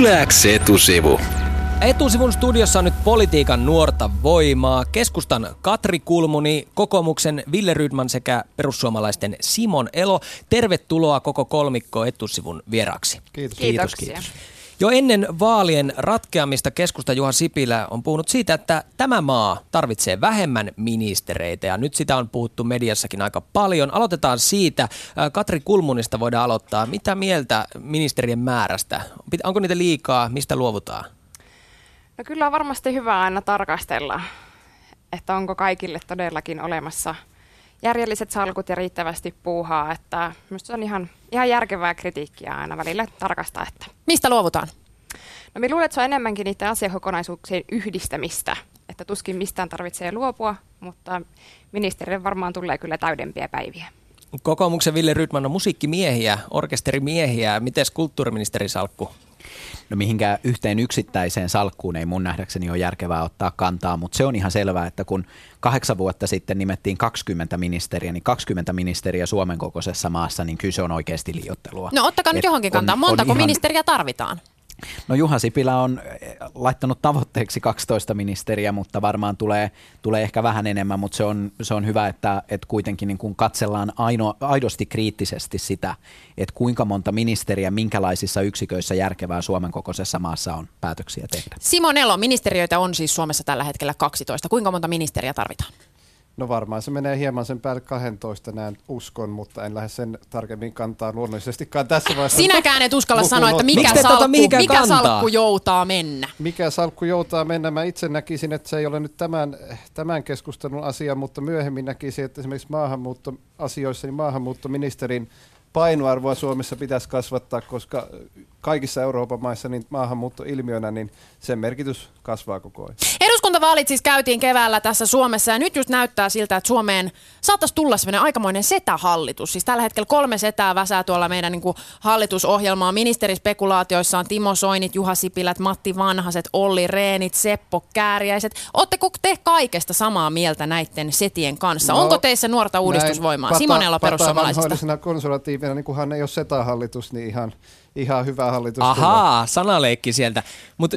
Yläks etusivu. Etusivun studiossa on nyt politiikan nuorta voimaa. Keskustan Katri Kulmuni, kokoomuksen Ville Rydman sekä perussuomalaisten Simon Elo. Tervetuloa koko kolmikko etusivun vieraksi. Kiitos. Kiitos, kiitos. Jo ennen vaalien ratkeamista keskusta Juha Sipilä on puhunut siitä, että tämä maa tarvitsee vähemmän ministereitä ja nyt sitä on puhuttu mediassakin aika paljon. Aloitetaan siitä. Katri Kulmunista voidaan aloittaa. Mitä mieltä ministerien määrästä? Onko niitä liikaa? Mistä luovutaan? No kyllä on varmasti hyvä aina tarkastella, että onko kaikille todellakin olemassa järjelliset salkut ja riittävästi puuhaa, että minusta se on ihan, ihan järkevää kritiikkiä aina välillä tarkastaa. Että. Mistä luovutaan? No minä luulen, että se on enemmänkin niiden asiakokonaisuuksien yhdistämistä, että tuskin mistään tarvitsee luopua, mutta ministerille varmaan tulee kyllä täydempiä päiviä. Kokoomuksen Ville Rydman on musiikkimiehiä, orkesterimiehiä. Miten kulttuuriministeri salkku? No mihinkään yhteen yksittäiseen salkkuun ei mun nähdäkseni ole järkevää ottaa kantaa, mutta se on ihan selvää, että kun kahdeksan vuotta sitten nimettiin 20 ministeriä, niin 20 ministeriä Suomen kokoisessa maassa, niin kyllä se on oikeasti liiottelua. No ottakaa nyt johonkin kantaa. Montako ihan... ministeriä tarvitaan? No Juha Sipilä on eh, laittanut tavoitteeksi 12 ministeriä, mutta varmaan tulee, tulee ehkä vähän enemmän, mutta se on, se on hyvä, että, että kuitenkin niin kuin katsellaan aino, aidosti kriittisesti sitä, että kuinka monta ministeriä minkälaisissa yksiköissä järkevää Suomen kokoisessa maassa on päätöksiä tehdä. Simon Elo, ministeriöitä on siis Suomessa tällä hetkellä 12. Kuinka monta ministeriä tarvitaan? No varmaan se menee hieman sen päälle 12 näin uskon, mutta en lähde sen tarkemmin kantaa luonnollisestikaan tässä vaiheessa. Sinäkään et uskalla sanoa, että mikä, tota salkku, mikä salkku joutaa mennä. Mikä salkku joutaa mennä? Mä itse näkisin, että se ei ole nyt tämän, tämän keskustelun asia, mutta myöhemmin näkisin, että esimerkiksi maahanmuuttoasioissa niin maahanmuuttoministerin painoarvoa Suomessa pitäisi kasvattaa, koska kaikissa Euroopan maissa niin maahanmuuttoilmiönä, niin sen merkitys kasvaa koko ajan. Eduskuntavaalit siis käytiin keväällä tässä Suomessa ja nyt just näyttää siltä, että Suomeen saattaisi tulla sellainen aikamoinen setähallitus. Siis tällä hetkellä kolme setää väsää tuolla meidän niin kuin hallitusohjelmaa. Ministerispekulaatioissa on Timo Soinit, Juha Sipilät, Matti Vanhaset, Olli Reenit, Seppo Kääriäiset. Oletteko te kaikesta samaa mieltä näiden setien kanssa? No, Onko teissä nuorta uudistusvoimaa? Simonella perussuomalaisista. konservatiivina, niin kunhan ei ole setähallitus, niin ihan ihan hyvä hallitus. Ahaa, tulee. sanaleikki sieltä. Mutta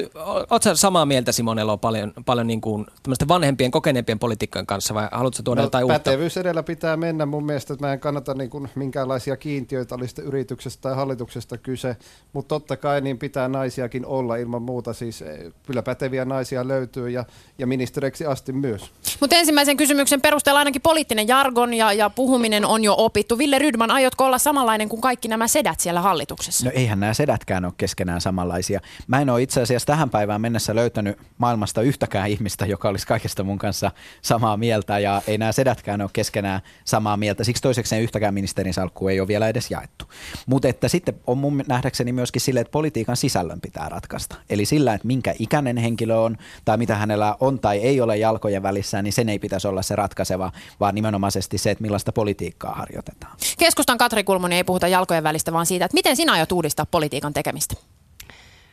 ootko samaa mieltä Simon Elo paljon, paljon niin kuin vanhempien, kokeneempien poliitikkojen kanssa vai haluatko tuoda no, jotain uutta? Pätevyys edellä pitää mennä mun mielestä, että mä en kannata niin kuin minkäänlaisia kiintiöitä, oli sitten yrityksestä tai hallituksesta kyse, mutta totta kai niin pitää naisiakin olla ilman muuta, siis eh, kyllä päteviä naisia löytyy ja, ja ministereiksi asti myös. Mutta ensimmäisen kysymyksen perusteella ainakin poliittinen jargon ja, ja puhuminen on jo opittu. Ville Rydman, aiotko olla samanlainen kuin kaikki nämä sedät siellä hallituksessa? No eihän nämä sedätkään ole keskenään samanlaisia. Mä en ole itse asiassa tähän päivään mennessä löytänyt maailmasta yhtäkään ihmistä, joka olisi kaikesta mun kanssa samaa mieltä ja ei nämä sedätkään ole keskenään samaa mieltä. Siksi toisekseen yhtäkään ministerin salkkua ei ole vielä edes jaettu. Mutta että sitten on mun nähdäkseni myöskin sille, että politiikan sisällön pitää ratkaista. Eli sillä, että minkä ikäinen henkilö on tai mitä hänellä on tai ei ole jalkojen välissä, niin sen ei pitäisi olla se ratkaiseva, vaan nimenomaisesti se, että millaista politiikkaa harjoitetaan. Keskustan Katri Kulmuni ei puhuta jalkojen välistä, vaan siitä, että miten sinä aiot uudistaa politiikan tekemistä?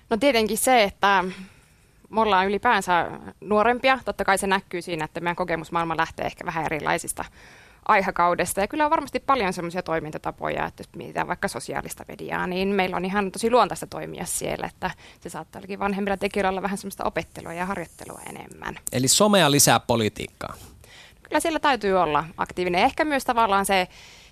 No tietenkin se, että me ollaan ylipäänsä nuorempia. Totta kai se näkyy siinä, että meidän kokemusmaailma lähtee ehkä vähän erilaisista aikakaudesta. Ja kyllä on varmasti paljon semmoisia toimintatapoja, että jos mietitään vaikka sosiaalista mediaa, niin meillä on ihan tosi luontaista toimia siellä, että se saattaa vanhemmilla tekijöillä olla vähän semmoista opettelua ja harjoittelua enemmän. Eli somea lisää politiikkaa. Kyllä siellä täytyy olla aktiivinen. Ehkä myös tavallaan se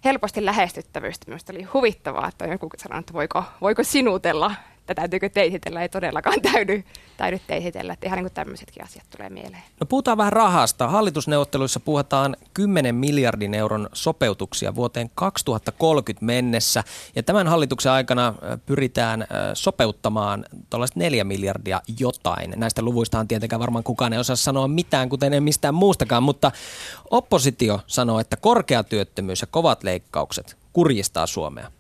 helposti lähestyttävyys. Minusta oli huvittavaa, että joku sanoi, että voiko, voiko sinutella että täytyykö teisitellä, ei todellakaan täydy, täydy teisitellä. Että ihan niin kuin tämmöisetkin asiat tulee mieleen. No puhutaan vähän rahasta. Hallitusneuvotteluissa puhutaan 10 miljardin euron sopeutuksia vuoteen 2030 mennessä. Ja tämän hallituksen aikana pyritään sopeuttamaan tuollaiset 4 miljardia jotain. Näistä luvuista on tietenkään varmaan kukaan ei osaa sanoa mitään, kuten ei mistään muustakaan, mutta oppositio sanoo, että korkea työttömyys ja kovat leikkaukset kurjistaa Suomea.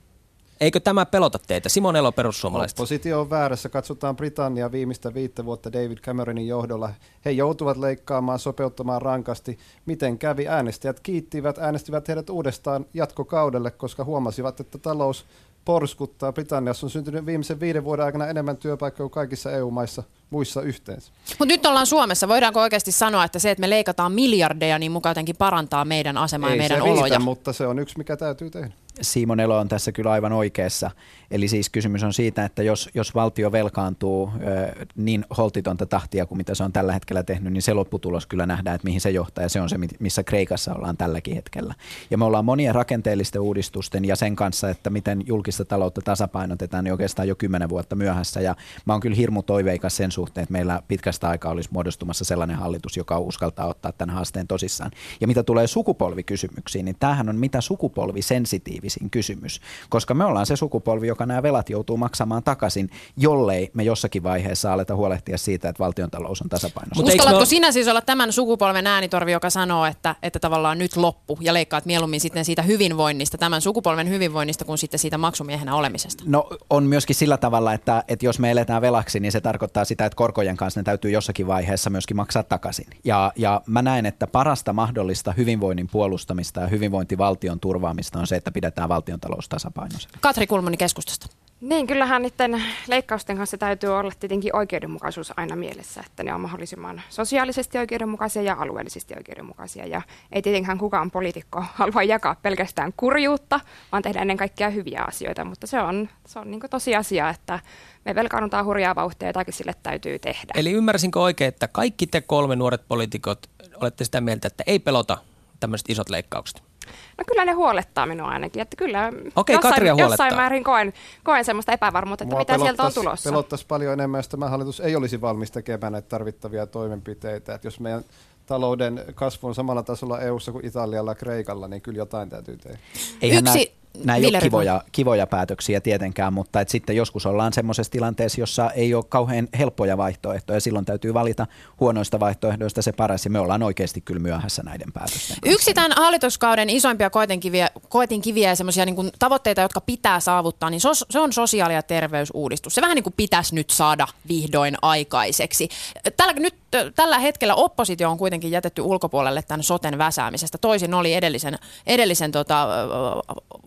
Eikö tämä pelota teitä? Simon Elo perussuomalaiset. Oppositio on väärässä. Katsotaan Britannia viimeistä viittä vuotta David Cameronin johdolla. He joutuvat leikkaamaan, sopeuttamaan rankasti. Miten kävi? Äänestäjät kiittivät, äänestivät heidät uudestaan jatkokaudelle, koska huomasivat, että talous porskuttaa. Britanniassa on syntynyt viimeisen viiden vuoden aikana enemmän työpaikkoja kuin kaikissa EU-maissa muissa yhteensä. Mutta nyt ollaan Suomessa. Voidaanko oikeasti sanoa, että se, että me leikataan miljardeja, niin mukaan jotenkin parantaa meidän asemaa Ei ja meidän se riitä, oloja? mutta se on yksi, mikä täytyy tehdä. Simon Elo on tässä kyllä aivan oikeassa. Eli siis kysymys on siitä, että jos, jos valtio velkaantuu ö, niin holtitonta tahtia kuin mitä se on tällä hetkellä tehnyt, niin se lopputulos kyllä nähdään, että mihin se johtaa ja se on se, missä Kreikassa ollaan tälläkin hetkellä. Ja me ollaan monien rakenteellisten uudistusten ja sen kanssa, että miten julkista taloutta tasapainotetaan, niin oikeastaan jo kymmenen vuotta myöhässä. Ja mä oon kyllä hirmu toiveikas sen suhteen, että meillä pitkästä aikaa olisi muodostumassa sellainen hallitus, joka uskaltaa ottaa tämän haasteen tosissaan. Ja mitä tulee sukupolvikysymyksiin, niin tämähän on mitä sukupolvisensitiivisin kysymys, koska me ollaan se sukupolvi, joka nämä velat joutuu maksamaan takaisin, jollei me jossakin vaiheessa aleta huolehtia siitä, että valtiontalous on tasapainossa. Uskallatko sinä siis olla tämän sukupolven äänitorvi, joka sanoo, että, että tavallaan nyt loppu ja leikkaat mieluummin sitten siitä hyvinvoinnista, tämän sukupolven hyvinvoinnista, kuin sitten siitä maksumiehenä olemisesta? No on myöskin sillä tavalla, että, että jos me eletään velaksi, niin se tarkoittaa sitä, että korkojen kanssa ne täytyy jossakin vaiheessa myöskin maksaa takaisin. Ja, ja mä näen, että parasta mahdollista hyvinvoinnin puolustamista ja hyvinvointivaltion turvaamista on se, että pidetään valtion talous tasapainoisena. Katri Kulmuni keskustasta. Niin, kyllähän niiden leikkausten kanssa täytyy olla tietenkin oikeudenmukaisuus aina mielessä, että ne on mahdollisimman sosiaalisesti oikeudenmukaisia ja alueellisesti oikeudenmukaisia. Ja ei tietenkään kukaan poliitikko halua jakaa pelkästään kurjuutta, vaan tehdä ennen kaikkea hyviä asioita, mutta se on, se on niin tosiasia, että me velkaannutaan hurjaa vauhtia jotakin sille täytyy tehdä. Eli ymmärsinkö oikein, että kaikki te kolme nuoret poliitikot olette sitä mieltä, että ei pelota tämmöiset isot leikkaukset? No kyllä ne huolettaa minua ainakin, että kyllä Okei, jossain, Katria huolettaa. jossain määrin koen, koen semmoista epävarmuutta, että Mua mitä sieltä on tulossa. Pelottaisi paljon enemmän, jos tämä hallitus ei olisi valmis tekemään näitä tarvittavia toimenpiteitä. Että jos meidän talouden kasvu on samalla tasolla EU-ssa kuin Italialla ja Kreikalla, niin kyllä jotain täytyy tehdä. Eihän Yksi- nämä, ei ole kivoja, kivoja päätöksiä tietenkään, mutta et sitten joskus ollaan semmoisessa tilanteessa, jossa ei ole kauhean helppoja vaihtoehtoja. Silloin täytyy valita huonoista vaihtoehdoista se paras ja me ollaan oikeasti kyllä myöhässä näiden päätösten kanssa. Yksi tämän hallituskauden isoimpia koetinkiviä, koetinkiviä ja semmoisia niin tavoitteita, jotka pitää saavuttaa, niin sos, se on sosiaali- ja terveysuudistus. Se vähän niin kuin pitäisi nyt saada vihdoin aikaiseksi. Tällä, nyt, tällä hetkellä oppositio on kuitenkin jätetty ulkopuolelle tämän soten väsäämisestä. Toisin oli edellisen, edellisen tota,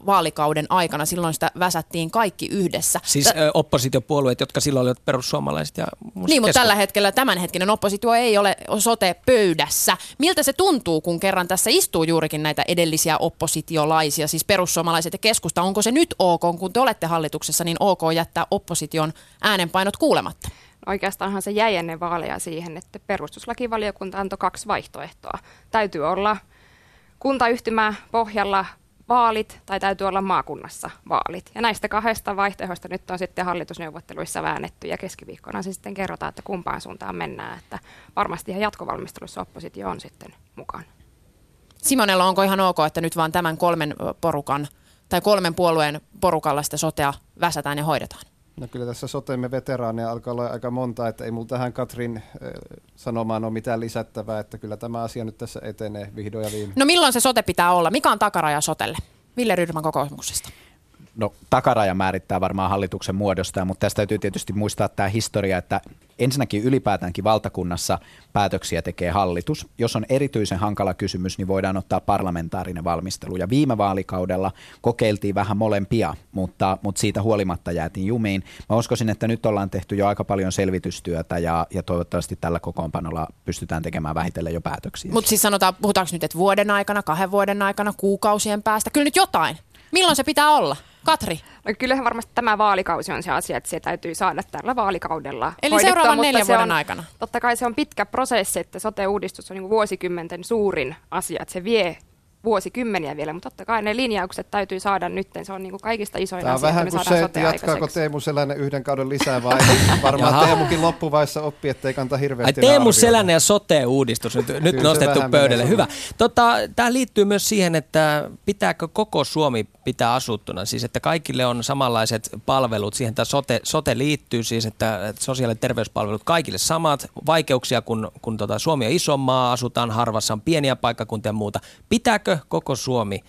vaalikauden aikana. Silloin sitä väsättiin kaikki yhdessä. Siis ö, oppositiopuolueet, jotka silloin olivat perussuomalaiset ja Niin, mutta tällä hetkellä tämänhetkinen oppositio ei ole sote-pöydässä. Miltä se tuntuu, kun kerran tässä istuu juurikin näitä edellisiä oppositiolaisia, siis perussuomalaiset ja keskusta? Onko se nyt ok, kun te olette hallituksessa, niin ok jättää opposition äänenpainot kuulematta? Oikeastaanhan se jäi ennen vaaleja siihen, että perustuslakivaliokunta antoi kaksi vaihtoehtoa. Täytyy olla kuntayhtymä pohjalla vaalit tai täytyy olla maakunnassa vaalit. Ja näistä kahdesta vaihtoehdosta nyt on sitten hallitusneuvotteluissa väännetty ja keskiviikkona se sitten kerrotaan, että kumpaan suuntaan mennään. Että varmasti ihan jatkovalmistelussa oppositio on sitten mukana. Simonella onko ihan ok, että nyt vaan tämän kolmen porukan tai kolmen puolueen porukalla sitä sotea väsätään ja hoidetaan? No kyllä tässä sotemme veteraaneja alkaa olla aika monta, että ei mulla tähän Katrin äh, sanomaan ole mitään lisättävää, että kyllä tämä asia nyt tässä etenee vihdoin ja viimein. No milloin se sote pitää olla? Mikä on takaraja sotelle? Ville Rydman kokoomuksesta. No takaraja määrittää varmaan hallituksen muodosta, mutta tästä täytyy tietysti muistaa tämä historia, että ensinnäkin ylipäätäänkin valtakunnassa päätöksiä tekee hallitus. Jos on erityisen hankala kysymys, niin voidaan ottaa parlamentaarinen valmistelu. Ja viime vaalikaudella kokeiltiin vähän molempia, mutta, mutta siitä huolimatta jäätiin jumiin. Mä uskoisin, että nyt ollaan tehty jo aika paljon selvitystyötä ja, ja toivottavasti tällä kokoonpanolla pystytään tekemään vähitellen jo päätöksiä. Mutta siis sanotaan, puhutaanko nyt, että vuoden aikana, kahden vuoden aikana, kuukausien päästä? Kyllä nyt jotain. Milloin se pitää olla? Katri. No kyllähän varmasti tämä vaalikausi on se asia, että se täytyy saada tällä vaalikaudella Eli hoidettua, seuraavan neljän se vuoden on, aikana. Totta kai se on pitkä prosessi, että sote-uudistus on niin vuosikymmenten suurin asia, että se vie vuosikymmeniä vielä, mutta totta kai ne linjaukset täytyy saada nyt, se on niin kuin kaikista isoin Tämä on asia, vähän kuin se, että sote jatkaako. Teemu Selänne yhden kauden lisää vai varmaan Jaha. Teemukin loppuvaiheessa oppii, ettei kanta Ai hirveästi Teemu arvioida. Selänne ja sote-uudistus nyt, nyt nostettu pöydälle. Hyvä. Tota, Tämä liittyy myös siihen, että pitääkö koko Suomi pitää asuttuna, siis että kaikille on samanlaiset palvelut. Siihen tämä sote, sote liittyy siis, että että sosiaali- ja terveyspalvelut kaikille samat. Vaikeuksia, kun, kun tota Suomi on iso maa, asutaan harvassa, on pieniä paikkakuntia ja muuta. Pitääkö koko Suomi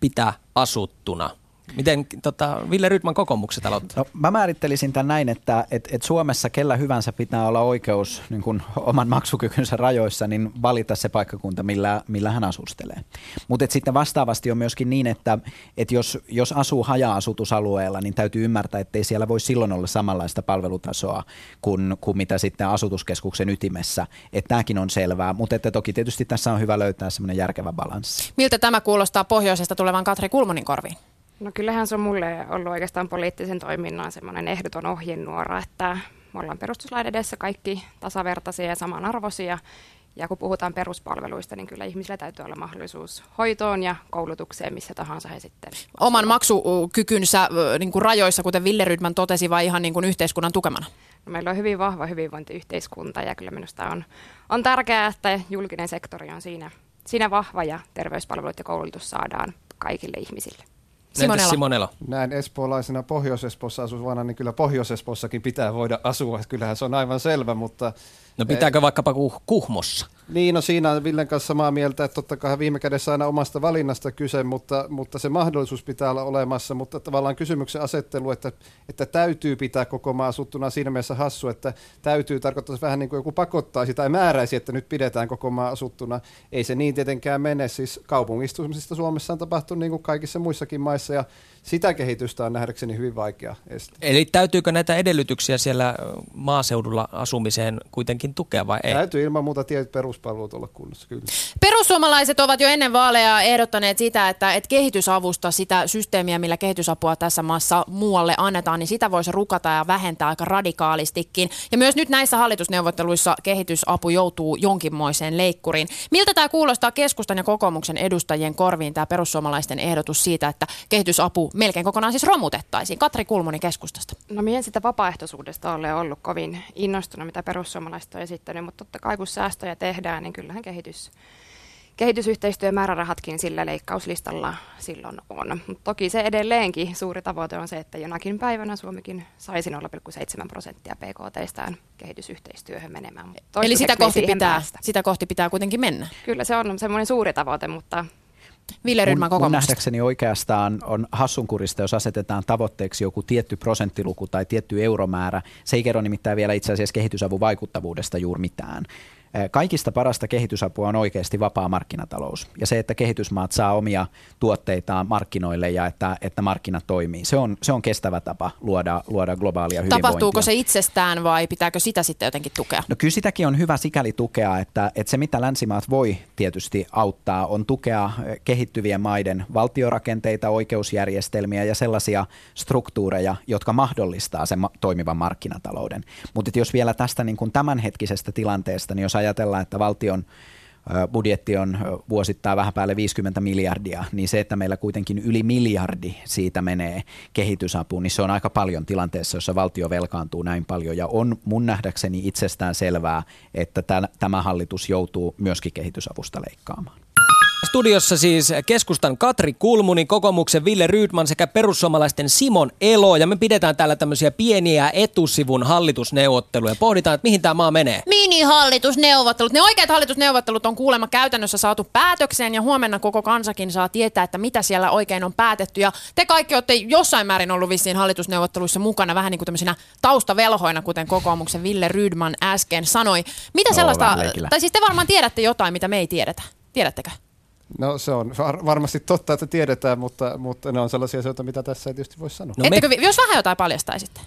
pitää asuttuna? Miten tota, Ville Rydman kokoomukset aloittaa? No, mä määrittelisin tämän näin, että et, et Suomessa kellä hyvänsä pitää olla oikeus niin kun oman maksukykynsä rajoissa niin valita se paikkakunta, millä, millä hän asustelee. Mutta sitten vastaavasti on myöskin niin, että et jos, jos asuu haja-asutusalueella, niin täytyy ymmärtää, että ei siellä voi silloin olla samanlaista palvelutasoa kuin, kuin mitä sitten asutuskeskuksen ytimessä. Että tämäkin on selvää, mutta että toki tietysti tässä on hyvä löytää semmoinen järkevä balanssi. Miltä tämä kuulostaa pohjoisesta tulevan Katri Kulmonin korviin? No kyllähän se on mulle ollut oikeastaan poliittisen toiminnan semmoinen ehdoton ohjenuora, että me ollaan perustuslain edessä kaikki tasavertaisia ja samanarvoisia. Ja kun puhutaan peruspalveluista, niin kyllä ihmisillä täytyy olla mahdollisuus hoitoon ja koulutukseen, missä tahansa he sitten Oman maksukykynsä niin kuin rajoissa, kuten Ville Rydman totesi, vai ihan niin kuin yhteiskunnan tukemana? No, meillä on hyvin vahva hyvinvointiyhteiskunta ja kyllä minusta on, on tärkeää, että julkinen sektori on siinä, siinä vahva ja terveyspalvelut ja koulutus saadaan kaikille ihmisille. Simonelo. Simonelo. Näin espoolaisena Pohjois-Espoossa asuvana, niin kyllä Pohjois-Espoossakin pitää voida asua. Kyllähän se on aivan selvä, mutta... No pitääkö vaikkapa Kuhmossa? Niin, no siinä on Villen kanssa samaa mieltä, että totta kai viime kädessä aina omasta valinnasta kyse, mutta, mutta se mahdollisuus pitää olla olemassa, mutta tavallaan kysymyksen asettelu, että, että täytyy pitää koko maa asuttuna siinä mielessä hassu, että täytyy tarkoittaa vähän niin kuin joku pakottaisi tai määräisi, että nyt pidetään koko maa asuttuna. Ei se niin tietenkään mene, siis kaupungistumisesta Suomessa on tapahtunut niin kuin kaikissa muissakin maissa ja sitä kehitystä on nähdäkseni hyvin vaikea estää. Eli täytyykö näitä edellytyksiä siellä maaseudulla asumiseen kuitenkin tukea vai ei? Täytyy ilman muuta tietyt peruspalvelut olla kunnossa, kyllä. Perussuomalaiset ovat jo ennen vaaleja ehdottaneet sitä, että, että kehitysavusta, sitä systeemiä, millä kehitysapua tässä maassa muualle annetaan, niin sitä voisi rukata ja vähentää aika radikaalistikin. Ja myös nyt näissä hallitusneuvotteluissa kehitysapu joutuu jonkinmoiseen leikkuriin. Miltä tämä kuulostaa keskustan ja kokoomuksen edustajien korviin, tämä perussuomalaisten ehdotus siitä, että kehitysapu melkein kokonaan siis romutettaisiin. Katri Kulmoni keskustasta. No minä sitä vapaaehtoisuudesta ole ollut kovin innostunut, mitä perussuomalaiset on esittänyt, mutta totta kai kun säästöjä tehdään, niin kyllähän kehitys, kehitysyhteistyömäärärahatkin sillä leikkauslistalla silloin on. Mutta toki se edelleenkin suuri tavoite on se, että jonakin päivänä Suomikin saisi 0,7 prosenttia PKTstään kehitysyhteistyöhön menemään. Eli sitä kohti, pitää, sitä kohti pitää kuitenkin mennä? Kyllä se on semmoinen suuri tavoite, mutta Ville Rydman mun, mun nähdäkseni oikeastaan on hassunkurista, jos asetetaan tavoitteeksi joku tietty prosenttiluku tai tietty euromäärä. Se ei kerro nimittäin vielä itse asiassa kehitysavun vaikuttavuudesta juuri mitään. Kaikista parasta kehitysapua on oikeasti vapaa markkinatalous ja se, että kehitysmaat saa omia tuotteitaan markkinoille ja että, että markkinat toimii. Se on, se on kestävä tapa luoda, luoda globaalia hyvinvointia. Tapahtuuko se itsestään vai pitääkö sitä sitten jotenkin tukea? No kyllä sitäkin on hyvä sikäli tukea, että, että se mitä länsimaat voi tietysti auttaa on tukea kehittyvien maiden valtiorakenteita, oikeusjärjestelmiä ja sellaisia struktuureja, jotka mahdollistaa sen toimivan markkinatalouden. Mutta jos vielä tästä niin kuin tämänhetkisestä tilanteesta, niin jos ajatellaan, että valtion budjetti on vuosittain vähän päälle 50 miljardia, niin se, että meillä kuitenkin yli miljardi siitä menee kehitysapuun, niin se on aika paljon tilanteessa, jossa valtio velkaantuu näin paljon. Ja on mun nähdäkseni itsestään selvää, että tämä hallitus joutuu myöskin kehitysavusta leikkaamaan. Studiossa siis keskustan Katri Kulmuni, kokoomuksen Ville Rydman sekä perussuomalaisten Simon Elo. Ja me pidetään täällä tämmöisiä pieniä etusivun hallitusneuvotteluja. Pohditaan, että mihin tämä maa menee. Mini-hallitusneuvottelut. Ne oikeat hallitusneuvottelut on kuulemma käytännössä saatu päätökseen ja huomenna koko kansakin saa tietää, että mitä siellä oikein on päätetty. Ja te kaikki olette jossain määrin ollut vissiin hallitusneuvotteluissa mukana vähän niin kuin tämmöisinä taustavelhoina, kuten kokoomuksen Ville Rydman äsken sanoi. Mitä no, sellaista, tai siis te varmaan tiedätte jotain, mitä me ei tiedetä. Tiedättekö? No se on var- varmasti totta, että tiedetään, mutta, mutta ne on sellaisia asioita, mitä tässä ei tietysti voi sanoa. No Ettekö, me... jos vähän jotain paljastaisitte?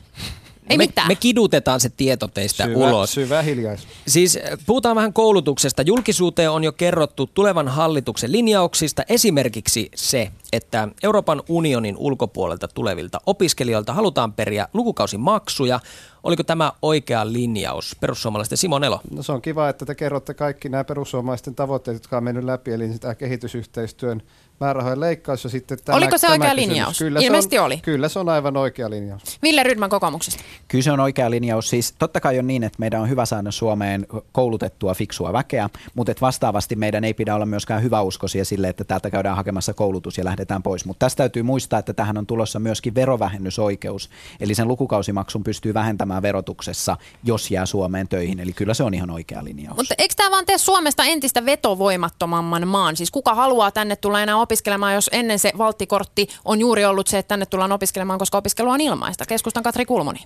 Ei me, mitään. Me kidutetaan se tieto teistä syvä, ulos. Syvä hiljaisuus. Siis eh, puhutaan vähän koulutuksesta. Julkisuuteen on jo kerrottu tulevan hallituksen linjauksista. Esimerkiksi se, että Euroopan unionin ulkopuolelta tulevilta opiskelijoilta halutaan periä lukukausimaksuja. Oliko tämä oikea linjaus? Perussuomalaisten Simon Elo. No se on kiva, että te kerrotte kaikki nämä perussuomalaisten tavoitteet, jotka on mennyt läpi, eli sitä kehitysyhteistyön määrärahojen leikkaus ja sitten tämä Oliko se tämä oikea kysymys. linjaus? Kyllä Ilmeisesti se on, oli. Kyllä se on aivan oikea linjaus. Ville Rydman kokoomuksesta. Kyllä se on oikea linjaus. Siis totta kai on niin, että meidän on hyvä saada Suomeen koulutettua fiksua väkeä, mutta että vastaavasti meidän ei pidä olla myöskään hyväuskoisia sille, että täältä käydään hakemassa koulutus ja lähdetään pois. Mutta tästä täytyy muistaa, että tähän on tulossa myöskin verovähennysoikeus. Eli sen lukukausimaksun pystyy vähentämään verotuksessa, jos jää Suomeen töihin. Eli kyllä se on ihan oikea linjaus. Mutta eikö tämä vaan tee Suomesta entistä vetovoimattomamman maan? Siis kuka haluaa tänne tulla enää opiskelemaan, jos ennen se valttikortti on juuri ollut se, että tänne tullaan opiskelemaan, koska opiskelu on ilmaista? Keskustan Katri Kulmuni.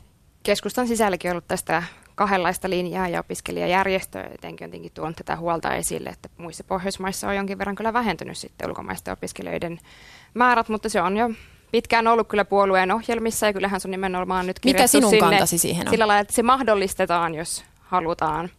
Keskustan sisälläkin ollut tästä kahdenlaista linjaa ja opiskelijajärjestö etenkin on tuonut tätä huolta esille, että muissa Pohjoismaissa on jonkin verran kyllä vähentynyt sitten ulkomaisten opiskelijoiden määrät, mutta se on jo pitkään ollut kyllä puolueen ohjelmissa ja kyllähän se on nimenomaan nyt Mikä sinun sinne kantasi siihen on? sillä lailla, että se mahdollistetaan, jos halutaan.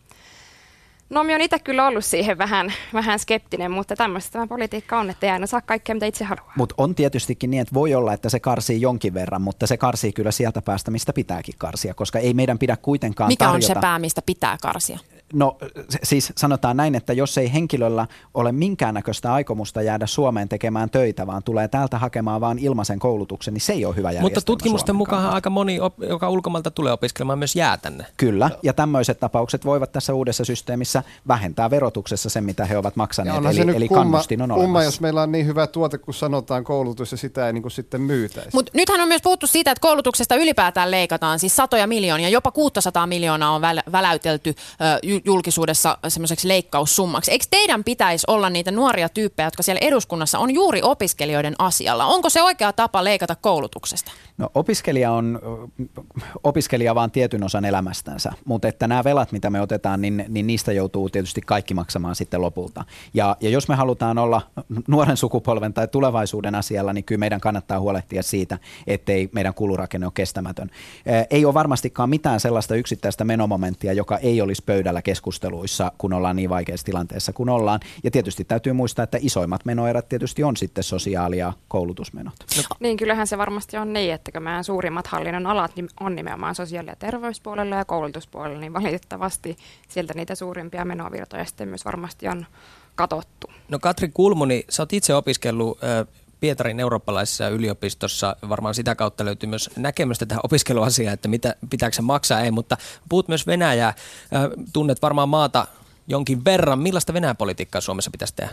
No, minä olen itse kyllä ollut siihen vähän, vähän skeptinen, mutta tämmöistä tämä politiikka on, että ei aina saa kaikkea, mitä itse haluaa. Mutta on tietystikin niin, että voi olla, että se karsii jonkin verran, mutta se karsii kyllä sieltä päästä, mistä pitääkin karsia, koska ei meidän pidä kuitenkaan Mikä tarjota... on se pää, mistä pitää karsia? No siis sanotaan näin, että jos ei henkilöllä ole minkäännäköistä aikomusta jäädä Suomeen tekemään töitä, vaan tulee täältä hakemaan vain ilmaisen koulutuksen, niin se ei ole hyvä järjestelmä Mutta tutkimusten mukaan aika moni, joka ulkomailta tulee opiskelemaan, myös jää tänne. Kyllä, ja tämmöiset tapaukset voivat tässä uudessa systeemissä vähentää verotuksessa sen, mitä he ovat maksaneet, eli, se nyt eli kumma, kannustin on kumma, olemassa. jos meillä on niin hyvä tuote, kun sanotaan koulutus ja sitä ei niin kuin sitten myytäisi. Mutta nythän on myös puhuttu siitä, että koulutuksesta ylipäätään leikataan siis satoja miljoonia, jopa 600 miljoonaa on väl- väläytelty ö, julkisuudessa semmoiseksi leikkaussummaksi. Eikö teidän pitäisi olla niitä nuoria tyyppejä, jotka siellä eduskunnassa on juuri opiskelijoiden asialla? Onko se oikea tapa leikata koulutuksesta? No opiskelija on opiskelija vaan tietyn osan elämästänsä, mutta että nämä velat, mitä me otetaan, niin, niin niistä joutuu tietysti kaikki maksamaan sitten lopulta. Ja, ja jos me halutaan olla nuoren sukupolven tai tulevaisuuden asialla, niin kyllä meidän kannattaa huolehtia siitä, ettei meidän kulurakenne ole kestämätön. Ei ole varmastikaan mitään sellaista yksittäistä menomomenttia, joka ei olisi pöydällä keskusteluissa, kun ollaan niin vaikeassa tilanteessa kuin ollaan. Ja tietysti täytyy muistaa, että isoimmat menoerät tietysti on sitten sosiaali- ja koulutusmenot. Niin kyllähän se varmasti on niin, että kun meidän suurimmat hallinnon alat on nimenomaan sosiaali- ja terveyspuolella ja koulutuspuolella, niin valitettavasti sieltä niitä suurimpia menovirtoja sitten myös varmasti on katottu. No Katri Kulmuni, sä oot itse opiskellut Pietarin eurooppalaisessa yliopistossa. Varmaan sitä kautta löytyy myös näkemystä tähän opiskeluasiaan, että mitä pitääkö se maksaa, ei, mutta puhut myös Venäjää. Tunnet varmaan maata jonkin verran. Millaista Venäjän politiikkaa Suomessa pitäisi tehdä?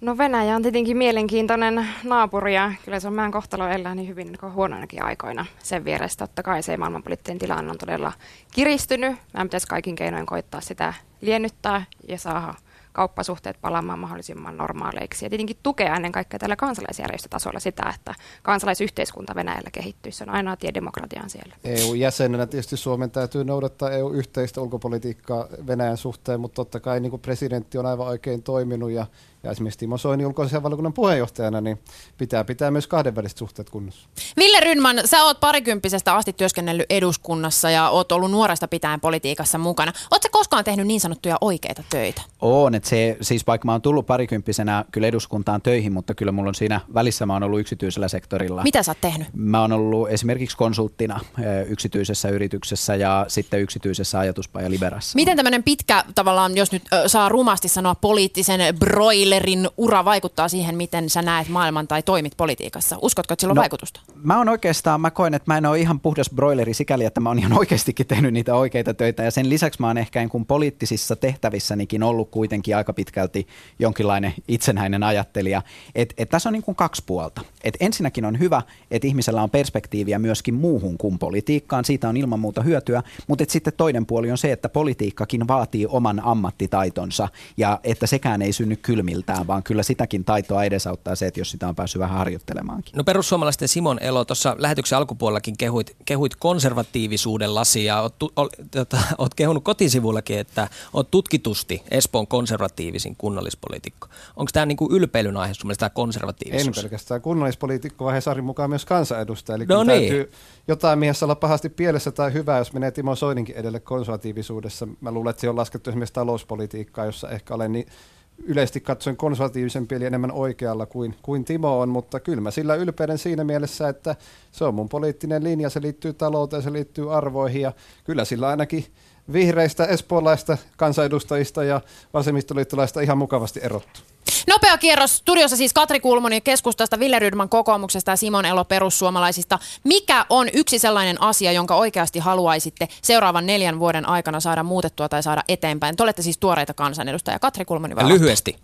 No Venäjä on tietenkin mielenkiintoinen naapuri ja kyllä se on meidän kohtalo elää niin hyvin kuin huonoinakin aikoina sen vieressä. Totta kai se maailmanpoliittinen tilanne on todella kiristynyt. Meidän pitäisi kaikin keinoin koittaa sitä liennyttää ja saada kauppasuhteet palaamaan mahdollisimman normaaleiksi. Ja tietenkin tukea ennen kaikkea tällä kansalaisjärjestötasolla sitä, että kansalaisyhteiskunta Venäjällä kehittyy. Se on ainoa tie demokratiaan siellä. EU-jäsenenä tietysti Suomen täytyy noudattaa EU-yhteistä ulkopolitiikkaa Venäjän suhteen, mutta totta kai niin kuin presidentti on aivan oikein toiminut ja, ja esimerkiksi Timo Soini ulkoisen valiokunnan puheenjohtajana, niin pitää pitää myös kahdenväliset suhteet kunnossa. Ville Rydman, sä oot parikymppisestä asti työskennellyt eduskunnassa ja oot ollut nuoresta pitäen politiikassa mukana. Oot sä koskaan tehnyt niin sanottuja oikeita töitä? On, että se, siis vaikka mä oon tullut parikymppisenä kyllä eduskuntaan töihin, mutta kyllä mulla on siinä välissä mä oon ollut yksityisellä sektorilla. Mitä sä oot tehnyt? Mä oon ollut esimerkiksi konsulttina yksityisessä yrityksessä ja sitten yksityisessä ajatuspaja Liberassa. Miten tämmöinen pitkä, tavallaan, jos nyt saa rumasti sanoa, poliittisen broilerin ura vaikuttaa siihen, miten sä näet maailman tai toimit politiikassa? Uskotko, että sillä on No, vaikutusta? Mä oon oikeastaan, mä koen, että mä en ole ihan puhdas broileri sikäli, että mä oon ihan oikeastikin tehnyt niitä oikeita töitä. Ja sen lisäksi mä oon ehkä niin kuin poliittisissa tehtävissänikin ollut kuitenkin aika pitkälti jonkinlainen itsenäinen ajattelija. Et, et tässä on niin kuin kaksi puolta. Et ensinnäkin on hyvä, että ihmisellä on perspektiiviä myöskin muuhun kuin politiikkaan. Siitä on ilman muuta hyötyä. Mutta et sitten toinen puoli on se, että politiikkakin vaatii oman ammattitaitonsa. Ja että sekään ei synny kylmiltään, vaan kyllä sitäkin taitoa edesauttaa se, että jos sitä on päässyt vähän harjoittelemaankin. No perussuomalaisten Simon Elo, tuossa lähetyksen alkupuolellakin kehuit, kehuit konservatiivisuuden lasia. Oot, tu, ol, tota, oot kehunut kotisivullakin, että oot tutkitusti Espoon konservatiivisin kunnallispoliitikko. Onko tämä niinku ylpeilyn aihe sun mielestä tämä En konservatiivisuus? pelkästään kunnallispoliitikko, vaan Hesarin mukaan myös kansanedustaja. Eli No niin. täytyy jotain miehessä olla pahasti pielessä tai hyvää, jos menee Timo Soininkin edelle konservatiivisuudessa. Mä luulen, että se on laskettu esimerkiksi talouspolitiikkaa, jossa ehkä olen niin yleisesti katsoen konservatiivisempi eli enemmän oikealla kuin, kuin Timo on, mutta kyllä mä sillä ylpeiden siinä mielessä, että se on mun poliittinen linja, se liittyy talouteen, se liittyy arvoihin ja kyllä sillä ainakin vihreistä, espoolaista kansanedustajista ja vasemmistoliittolaista ihan mukavasti erottu. Nopea kierros. Studiossa siis Katri Kulmoni keskustasta, Ville Rydman kokoomuksesta ja Simon Elo perussuomalaisista. Mikä on yksi sellainen asia, jonka oikeasti haluaisitte seuraavan neljän vuoden aikana saada muutettua tai saada eteenpäin? Te olette siis tuoreita kansanedustajia. Katri Kulmoni Ja vai lyhyesti.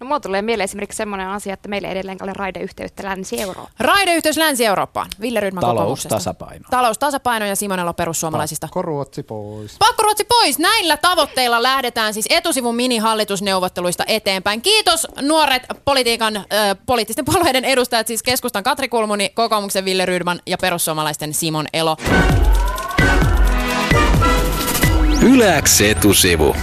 No mulla tulee mieleen esimerkiksi semmoinen asia, että meillä ei edelleenkään ole raideyhteyttä Länsi-Eurooppaan. Raideyhteys Länsi-Eurooppaan. Ville Rydman Taloustasapaino. Taloustasapaino ja Simonelo perussuomalaisista. Pakkoruotsi pois. Pakkoruotsi pois. Näillä tavoitteilla lähdetään siis etusivun minihallitusneuvotteluista eteenpäin. Kiitos nuoret politiikan, äh, poliittisten puolueiden edustajat, siis keskustan Katri Kulmuni, kokoomuksen Ville Rydman ja perussuomalaisten Simon Elo. Yläks etusivu.